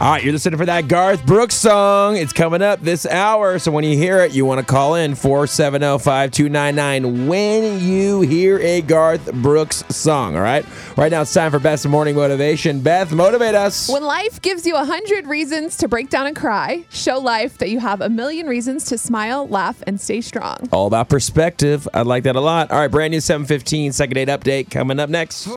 All right, you're listening for that Garth Brooks song. It's coming up this hour. So when you hear it, you want to call in 470 5299 when you hear a Garth Brooks song. All right. Right now, it's time for Beth's Morning Motivation. Beth, motivate us. When life gives you a hundred reasons to break down and cry, show life that you have a million reasons to smile, laugh, and stay strong. All about perspective. I like that a lot. All right, brand new 715 second date update coming up next.